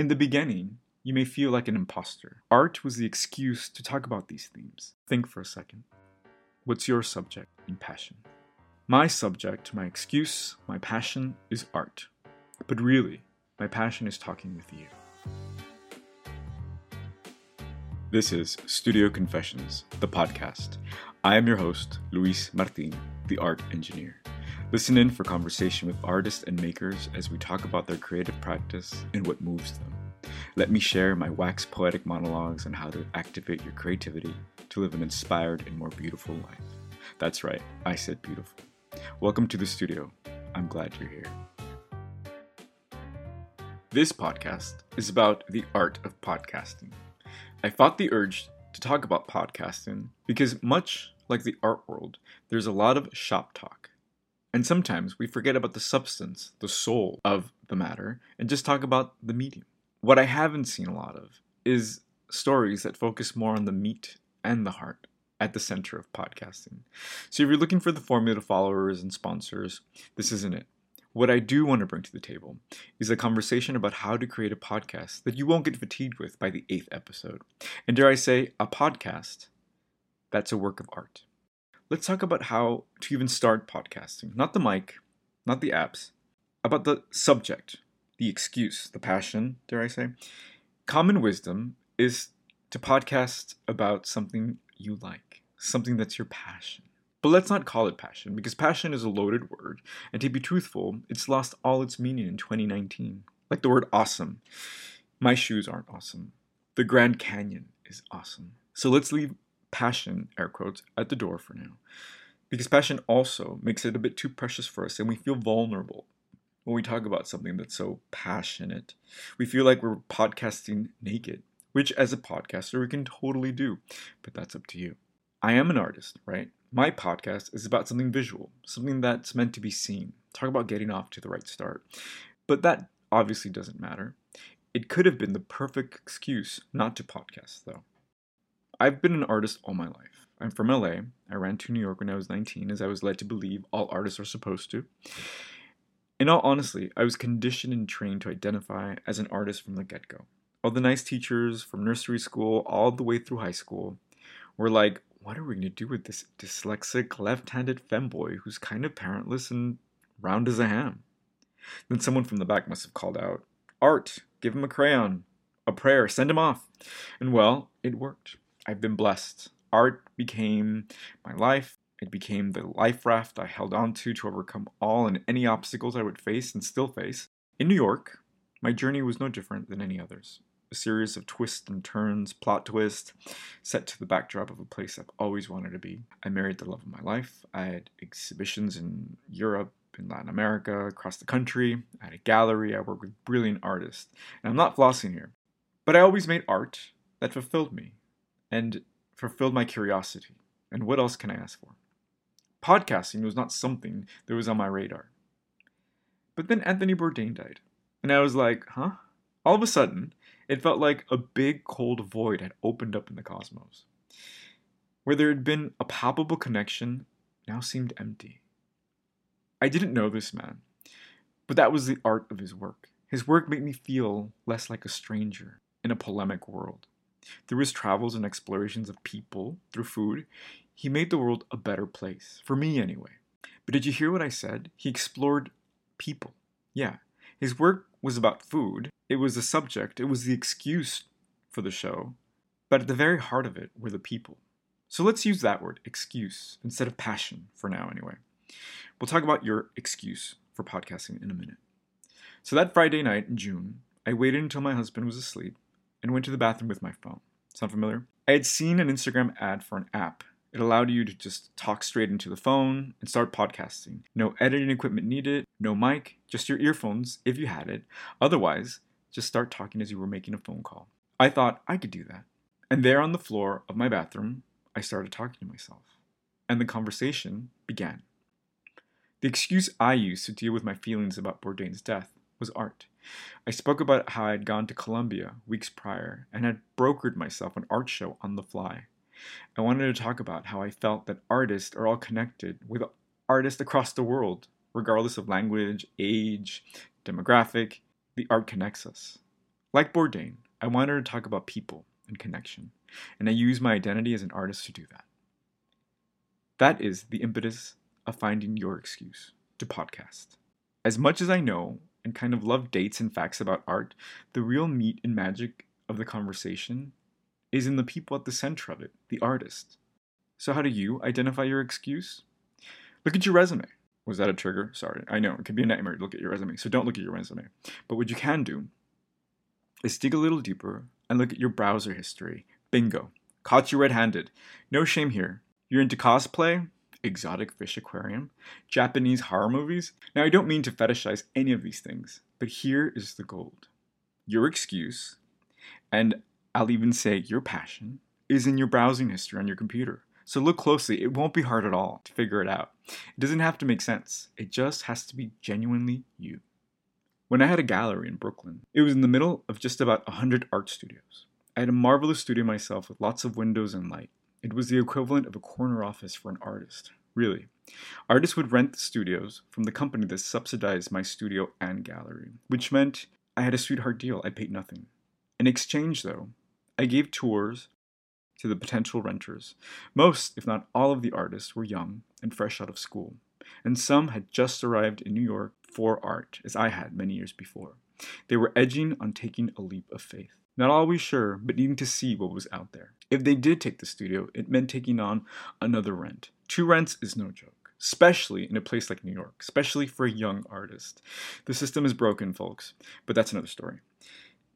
In the beginning, you may feel like an imposter. Art was the excuse to talk about these themes. Think for a second. What's your subject and passion? My subject, my excuse, my passion is art. But really, my passion is talking with you. This is Studio Confessions, the podcast. I am your host, Luis Martin, the art engineer. Listen in for conversation with artists and makers as we talk about their creative practice and what moves them. Let me share my wax poetic monologues on how to activate your creativity to live an inspired and more beautiful life. That's right, I said beautiful. Welcome to the studio. I'm glad you're here. This podcast is about the art of podcasting. I fought the urge to talk about podcasting because, much like the art world, there's a lot of shop talk. And sometimes we forget about the substance, the soul of the matter, and just talk about the medium. What I haven't seen a lot of is stories that focus more on the meat and the heart at the center of podcasting. So if you're looking for the formula to followers and sponsors, this isn't it. What I do want to bring to the table is a conversation about how to create a podcast that you won't get fatigued with by the eighth episode. And dare I say, a podcast that's a work of art. Let's talk about how to even start podcasting. Not the mic, not the apps, about the subject, the excuse, the passion, dare I say. Common wisdom is to podcast about something you like, something that's your passion. But let's not call it passion, because passion is a loaded word, and to be truthful, it's lost all its meaning in 2019. Like the word awesome. My shoes aren't awesome. The Grand Canyon is awesome. So let's leave passion, air quotes, at the door for now. Because passion also makes it a bit too precious for us, and we feel vulnerable when we talk about something that's so passionate. We feel like we're podcasting naked, which as a podcaster we can totally do, but that's up to you. I am an artist, right? My podcast is about something visual, something that's meant to be seen. Talk about getting off to the right start. But that obviously doesn't matter. It could have been the perfect excuse not to podcast, though. I've been an artist all my life. I'm from LA. I ran to New York when I was 19, as I was led to believe all artists are supposed to. In all honesty, I was conditioned and trained to identify as an artist from the get go. All the nice teachers from nursery school all the way through high school were like, what are we going to do with this dyslexic left-handed femboy who's kind of parentless and round as a ham? Then someone from the back must have called out, Art, give him a crayon, a prayer, send him off. And well, it worked. I've been blessed. Art became my life. It became the life raft I held on to to overcome all and any obstacles I would face and still face. In New York, my journey was no different than any others a series of twists and turns, plot twists, set to the backdrop of a place I've always wanted to be. I married the love of my life. I had exhibitions in Europe, in Latin America, across the country. I had a gallery. I worked with brilliant artists. And I'm not flossing here, but I always made art that fulfilled me and fulfilled my curiosity. And what else can I ask for? Podcasting was not something that was on my radar. But then Anthony Bourdain died. And I was like, huh? All of a sudden, it felt like a big cold void had opened up in the cosmos. Where there had been a palpable connection now seemed empty. I didn't know this man, but that was the art of his work. His work made me feel less like a stranger in a polemic world. Through his travels and explorations of people, through food, he made the world a better place, for me anyway. But did you hear what I said? He explored people. Yeah, his work was about food, it was the subject, it was the excuse for the show, but at the very heart of it were the people. So let's use that word, excuse, instead of passion for now, anyway. We'll talk about your excuse for podcasting in a minute. So that Friday night in June, I waited until my husband was asleep and went to the bathroom with my phone. Sound familiar? I had seen an Instagram ad for an app. It allowed you to just talk straight into the phone and start podcasting. No editing equipment needed, no mic, just your earphones if you had it. Otherwise, just start talking as you were making a phone call. I thought I could do that. And there on the floor of my bathroom, I started talking to myself. And the conversation began. The excuse I used to deal with my feelings about Bourdain's death was art. I spoke about how I had gone to Colombia weeks prior and had brokered myself an art show on the fly. I wanted to talk about how I felt that artists are all connected with artists across the world, regardless of language, age, demographic, the art connects us. Like Bourdain, I wanted to talk about people and connection, and I use my identity as an artist to do that. That is the impetus of finding your excuse to podcast. As much as I know and kind of love dates and facts about art, the real meat and magic of the conversation is in the people at the center of it, the artist. So, how do you identify your excuse? Look at your resume. Was that a trigger? Sorry. I know it can be a nightmare to look at your resume, so don't look at your resume. But what you can do is dig a little deeper and look at your browser history. Bingo. Caught you red handed. No shame here. You're into cosplay, exotic fish aquarium, Japanese horror movies. Now, I don't mean to fetishize any of these things, but here is the gold. Your excuse, and I'll even say your passion, is in your browsing history on your computer. So look closely. It won't be hard at all to figure it out. It doesn't have to make sense, it just has to be genuinely you. When I had a gallery in Brooklyn, it was in the middle of just about 100 art studios. I had a marvelous studio myself with lots of windows and light. It was the equivalent of a corner office for an artist, really. Artists would rent the studios from the company that subsidized my studio and gallery, which meant I had a sweetheart deal. I paid nothing. In exchange, though, I gave tours to the potential renters. Most, if not all, of the artists were young and fresh out of school, and some had just arrived in New York for art, as I had many years before. They were edging on taking a leap of faith. Not always sure, but needing to see what was out there. If they did take the studio, it meant taking on another rent. Two rents is no joke, especially in a place like New York, especially for a young artist. The system is broken, folks, but that's another story.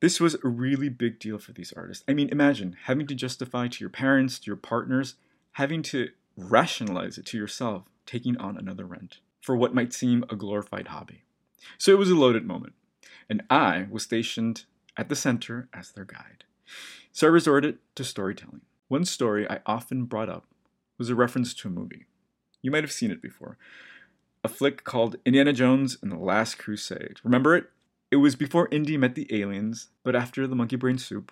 This was a really big deal for these artists. I mean, imagine having to justify to your parents, to your partners, having to rationalize it to yourself, taking on another rent for what might seem a glorified hobby. So it was a loaded moment, and I was stationed at the center as their guide. So I resorted to storytelling. One story I often brought up was a reference to a movie. You might have seen it before. A flick called Indiana Jones and the Last Crusade. Remember it? It was before Indy met the aliens, but after the monkey brain soup.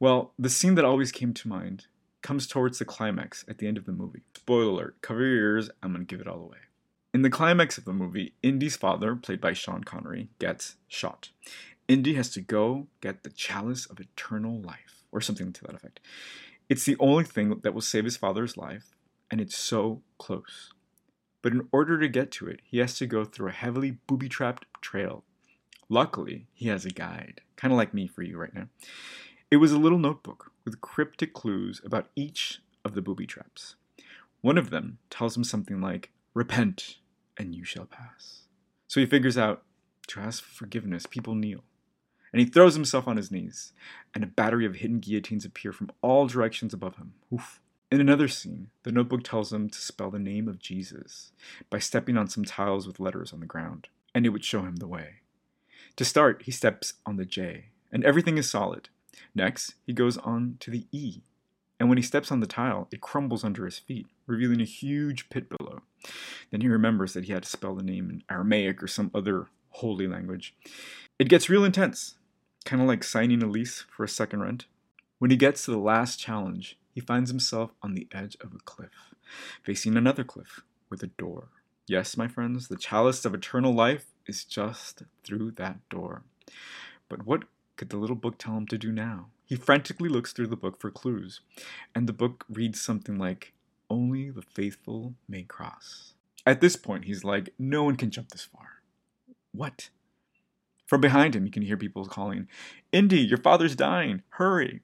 Well, the scene that always came to mind comes towards the climax at the end of the movie. Spoiler alert, cover your ears, I'm gonna give it all away. In the climax of the movie, Indy's father, played by Sean Connery, gets shot. Indy has to go get the chalice of eternal life, or something to that effect. It's the only thing that will save his father's life, and it's so close. But in order to get to it, he has to go through a heavily booby trapped trail Luckily, he has a guide, kind of like me for you right now. It was a little notebook with cryptic clues about each of the booby traps. One of them tells him something like, Repent and you shall pass. So he figures out to ask for forgiveness, people kneel. And he throws himself on his knees, and a battery of hidden guillotines appear from all directions above him. Oof. In another scene, the notebook tells him to spell the name of Jesus by stepping on some tiles with letters on the ground, and it would show him the way. To start, he steps on the J, and everything is solid. Next, he goes on to the E, and when he steps on the tile, it crumbles under his feet, revealing a huge pit below. Then he remembers that he had to spell the name in Aramaic or some other holy language. It gets real intense, kind of like signing a lease for a second rent. When he gets to the last challenge, he finds himself on the edge of a cliff, facing another cliff with a door. Yes, my friends, the chalice of eternal life is just through that door. But what could the little book tell him to do now? He frantically looks through the book for clues, and the book reads something like, Only the faithful may cross. At this point, he's like, No one can jump this far. What? From behind him, you can hear people calling, Indy, your father's dying, hurry.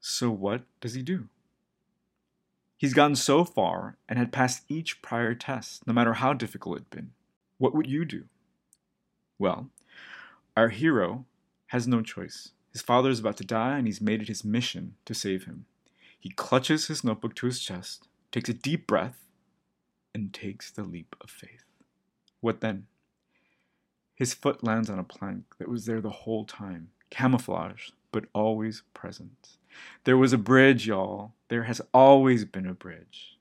So what does he do? He's gotten so far and had passed each prior test, no matter how difficult it had been. What would you do? Well, our hero has no choice. His father is about to die, and he's made it his mission to save him. He clutches his notebook to his chest, takes a deep breath, and takes the leap of faith. What then? His foot lands on a plank that was there the whole time, camouflaged, but always present. There was a bridge, y'all. There has always been a bridge.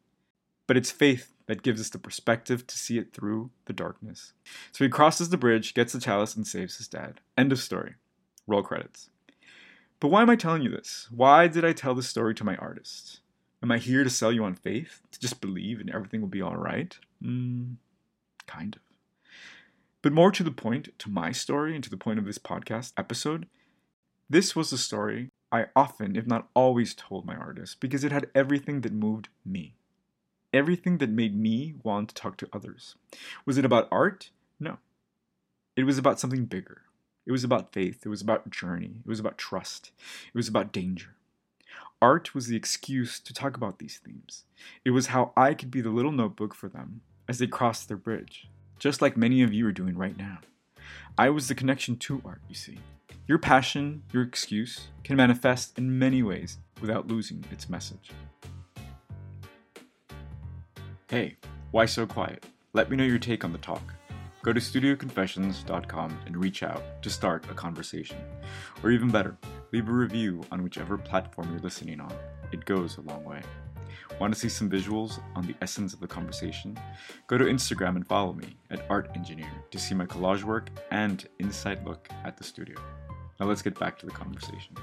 But it's faith that gives us the perspective to see it through the darkness. So he crosses the bridge, gets the chalice, and saves his dad. End of story. Roll credits. But why am I telling you this? Why did I tell this story to my artist? Am I here to sell you on faith? To just believe and everything will be alright? Mm, kind of. But more to the point, to my story and to the point of this podcast episode, This was a story I often, if not always, told my artists because it had everything that moved me. Everything that made me want to talk to others. Was it about art? No. It was about something bigger. It was about faith. It was about journey. It was about trust. It was about danger. Art was the excuse to talk about these themes. It was how I could be the little notebook for them as they crossed their bridge, just like many of you are doing right now. I was the connection to art, you see. Your passion, your excuse, can manifest in many ways without losing its message. Hey, why so quiet? Let me know your take on the talk. Go to studioconfessions.com and reach out to start a conversation. Or even better, leave a review on whichever platform you're listening on. It goes a long way. Want to see some visuals on the essence of the conversation? Go to Instagram and follow me at Art Engineer to see my collage work and inside look at the studio. Now let's get back to the conversation.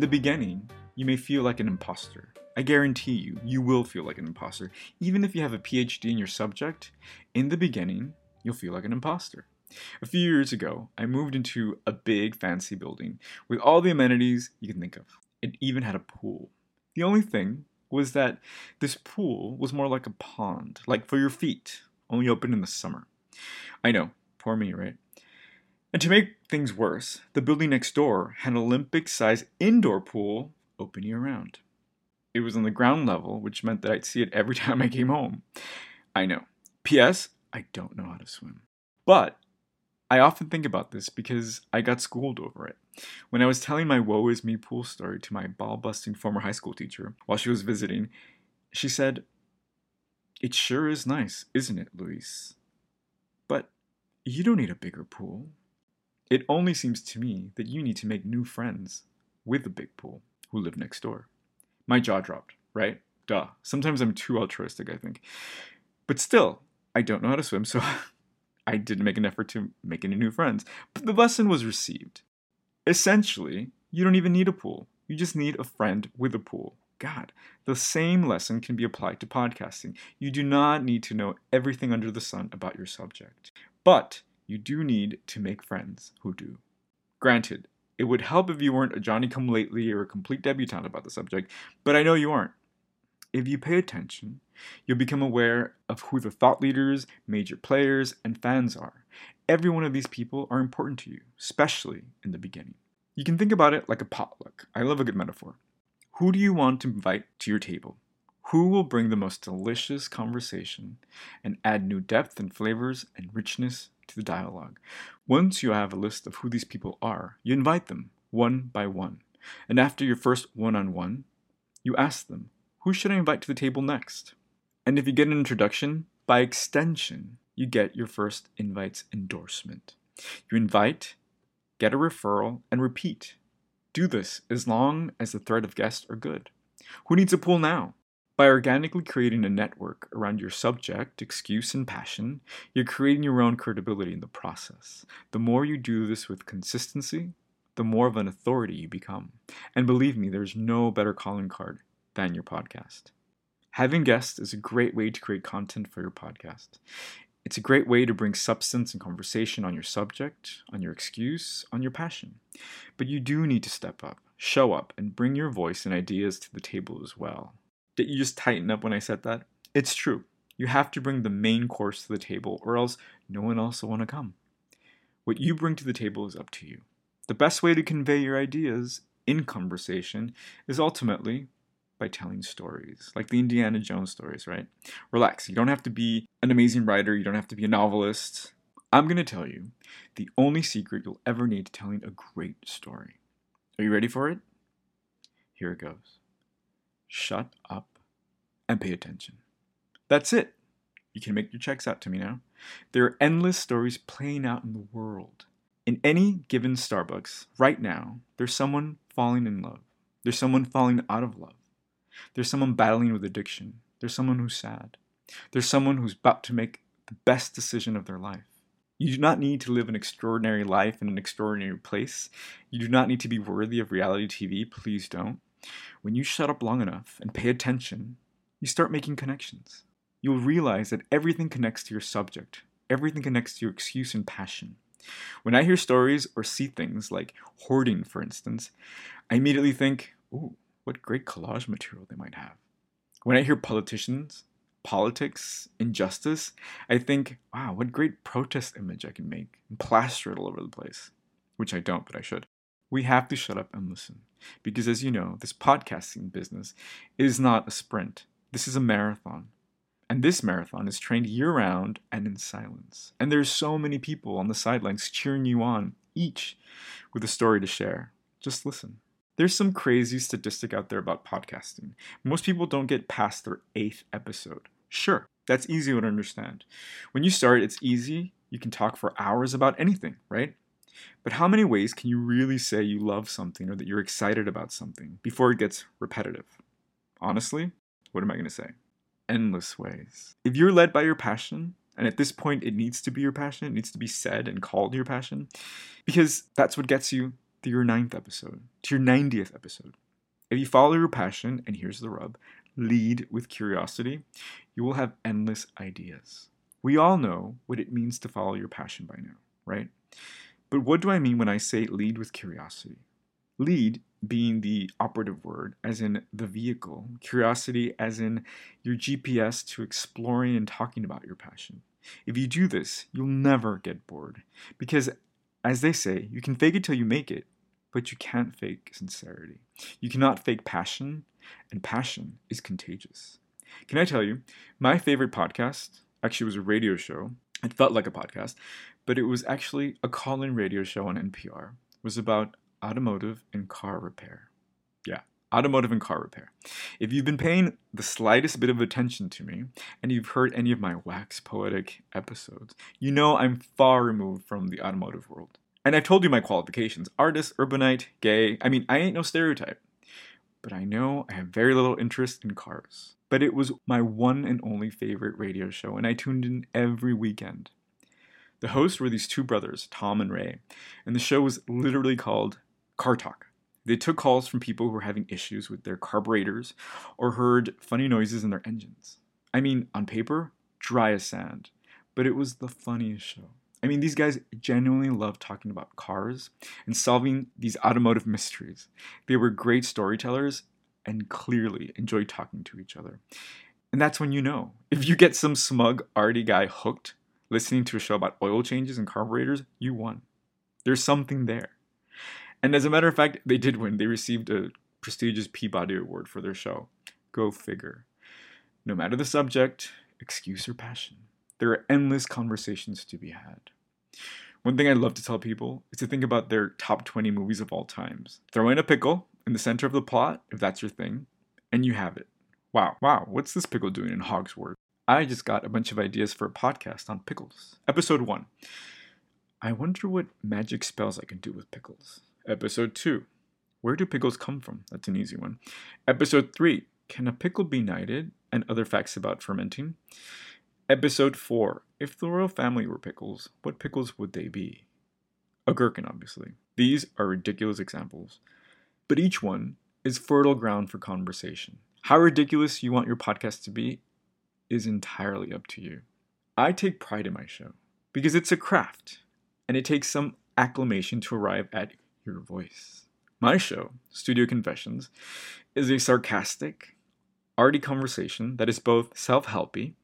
In the beginning, you may feel like an imposter. I guarantee you, you will feel like an imposter. Even if you have a PhD in your subject, in the beginning, you'll feel like an imposter. A few years ago, I moved into a big fancy building with all the amenities you can think of. It even had a pool. The only thing was that this pool was more like a pond, like for your feet, only open in the summer. I know, poor me, right? And to make things worse, the building next door had an Olympic sized indoor pool open year round. It was on the ground level, which meant that I'd see it every time I came home. I know. P.S. I don't know how to swim. But I often think about this because I got schooled over it. When I was telling my woe is me pool story to my ball busting former high school teacher while she was visiting, she said, It sure is nice, isn't it, Luis? But you don't need a bigger pool. It only seems to me that you need to make new friends with the big pool who live next door. My jaw dropped, right? Duh. Sometimes I'm too altruistic, I think. But still, I don't know how to swim, so I didn't make an effort to make any new friends, but the lesson was received. Essentially, you don't even need a pool. You just need a friend with a pool. God, the same lesson can be applied to podcasting. You do not need to know everything under the sun about your subject, but you do need to make friends who do. Granted, it would help if you weren't a Johnny come lately or a complete debutante about the subject, but I know you aren't. If you pay attention, you'll become aware of who the thought leaders, major players, and fans are. Every one of these people are important to you, especially in the beginning. You can think about it like a potluck. I love a good metaphor. Who do you want to invite to your table? Who will bring the most delicious conversation and add new depth and flavors and richness to the dialogue? Once you have a list of who these people are, you invite them one by one. And after your first one on one, you ask them, who should I invite to the table next? And if you get an introduction, by extension, you get your first invite's endorsement. You invite, get a referral, and repeat. Do this as long as the thread of guests are good. Who needs a pool now? By organically creating a network around your subject, excuse, and passion, you're creating your own credibility in the process. The more you do this with consistency, the more of an authority you become. And believe me, there's no better calling card than your podcast. Having guests is a great way to create content for your podcast. It's a great way to bring substance and conversation on your subject, on your excuse, on your passion. But you do need to step up, show up, and bring your voice and ideas to the table as well. You just tighten up when I said that? It's true. You have to bring the main course to the table, or else no one else will want to come. What you bring to the table is up to you. The best way to convey your ideas in conversation is ultimately by telling stories, like the Indiana Jones stories, right? Relax, you don't have to be an amazing writer, you don't have to be a novelist. I'm going to tell you the only secret you'll ever need to telling a great story. Are you ready for it? Here it goes. Shut up and pay attention. That's it. You can make your checks out to me now. There are endless stories playing out in the world. In any given Starbucks, right now, there's someone falling in love. There's someone falling out of love. There's someone battling with addiction. There's someone who's sad. There's someone who's about to make the best decision of their life. You do not need to live an extraordinary life in an extraordinary place. You do not need to be worthy of reality TV. Please don't. When you shut up long enough and pay attention, you start making connections. you'll realize that everything connects to your subject, everything connects to your excuse and passion. When I hear stories or see things like hoarding, for instance, I immediately think, ooh, what great collage material they might have. When I hear politicians, politics, injustice, I think, wow, what great protest image I can make and plaster it all over the place. Which I don't, but I should. We have to shut up and listen. Because as you know, this podcasting business is not a sprint, this is a marathon. And this marathon is trained year round and in silence. And there's so many people on the sidelines cheering you on, each with a story to share. Just listen. There's some crazy statistic out there about podcasting. Most people don't get past their eighth episode. Sure, that's easy to understand. When you start, it's easy. You can talk for hours about anything, right? But how many ways can you really say you love something or that you're excited about something before it gets repetitive? Honestly, what am I going to say? endless ways. If you're led by your passion, and at this point it needs to be your passion, it needs to be said and called your passion, because that's what gets you to your ninth episode, to your 90th episode. If you follow your passion, and here's the rub lead with curiosity, you will have endless ideas. We all know what it means to follow your passion by now, right? But what do I mean when I say lead with curiosity? Lead being the operative word, as in the vehicle, curiosity, as in your GPS to exploring and talking about your passion. If you do this, you'll never get bored. Because, as they say, you can fake it till you make it, but you can't fake sincerity. You cannot fake passion, and passion is contagious. Can I tell you, my favorite podcast actually was a radio show. It felt like a podcast, but it was actually a call in radio show on NPR. It was about automotive and car repair. Yeah, automotive and car repair. If you've been paying the slightest bit of attention to me and you've heard any of my wax poetic episodes, you know I'm far removed from the automotive world. And I've told you my qualifications artist, urbanite, gay. I mean, I ain't no stereotype. But I know I have very little interest in cars. But it was my one and only favorite radio show, and I tuned in every weekend. The hosts were these two brothers, Tom and Ray, and the show was literally called Car Talk. They took calls from people who were having issues with their carburetors or heard funny noises in their engines. I mean, on paper, dry as sand, but it was the funniest show. I mean, these guys genuinely love talking about cars and solving these automotive mysteries. They were great storytellers and clearly enjoyed talking to each other. And that's when you know. If you get some smug, arty guy hooked listening to a show about oil changes and carburetors, you won. There's something there. And as a matter of fact, they did win. They received a prestigious Peabody Award for their show. Go figure. No matter the subject, excuse or passion, there are endless conversations to be had. One thing I love to tell people is to think about their top 20 movies of all times. Throw in a pickle in the center of the plot, if that's your thing, and you have it. Wow, wow, what's this pickle doing in Hogwarts? I just got a bunch of ideas for a podcast on pickles. Episode 1. I wonder what magic spells I can do with pickles. Episode 2 Where do pickles come from? That's an easy one. Episode 3 Can a pickle be knighted? And other facts about fermenting. Episode 4 If the royal family were pickles, what pickles would they be? A gherkin, obviously. These are ridiculous examples, but each one is fertile ground for conversation. How ridiculous you want your podcast to be is entirely up to you. I take pride in my show because it's a craft and it takes some acclamation to arrive at your voice. My show, Studio Confessions, is a sarcastic, arty conversation that is both self helpy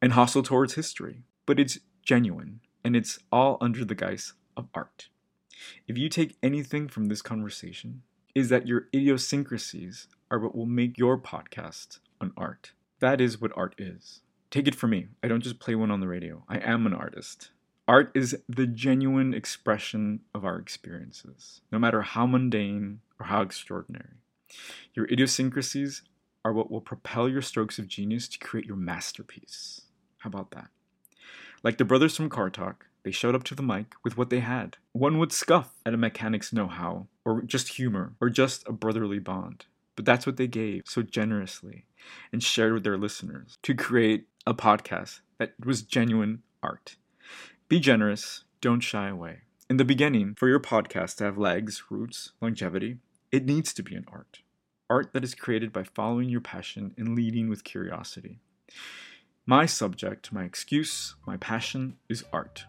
and hostile towards history, but it's genuine and it's all under the guise of art. If you take anything from this conversation, is that your idiosyncrasies are what will make your podcast an art. That is what art is. Take it from me, I don't just play one on the radio. I am an artist. Art is the genuine expression of our experiences, no matter how mundane or how extraordinary. Your idiosyncrasies are what will propel your strokes of genius to create your masterpiece. How about that? Like the brothers from Car Talk, they showed up to the mic with what they had. One would scuff at a mechanic's know how, or just humor, or just a brotherly bond. But that's what they gave so generously and shared with their listeners to create a podcast that was genuine art. Be generous, don't shy away. In the beginning, for your podcast to have legs, roots, longevity, it needs to be an art. Art that is created by following your passion and leading with curiosity. My subject, my excuse, my passion is art.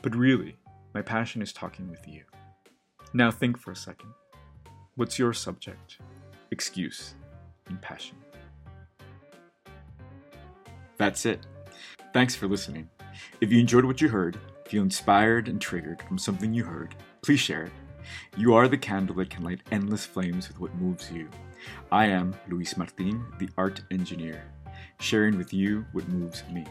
But really, my passion is talking with you. Now think for a second. What's your subject, excuse, and passion? That's it. Thanks for listening. If you enjoyed what you heard, feel inspired and triggered from something you heard, please share it. You are the candle that can light endless flames with what moves you. I am Luis Martin, the art engineer, sharing with you what moves me.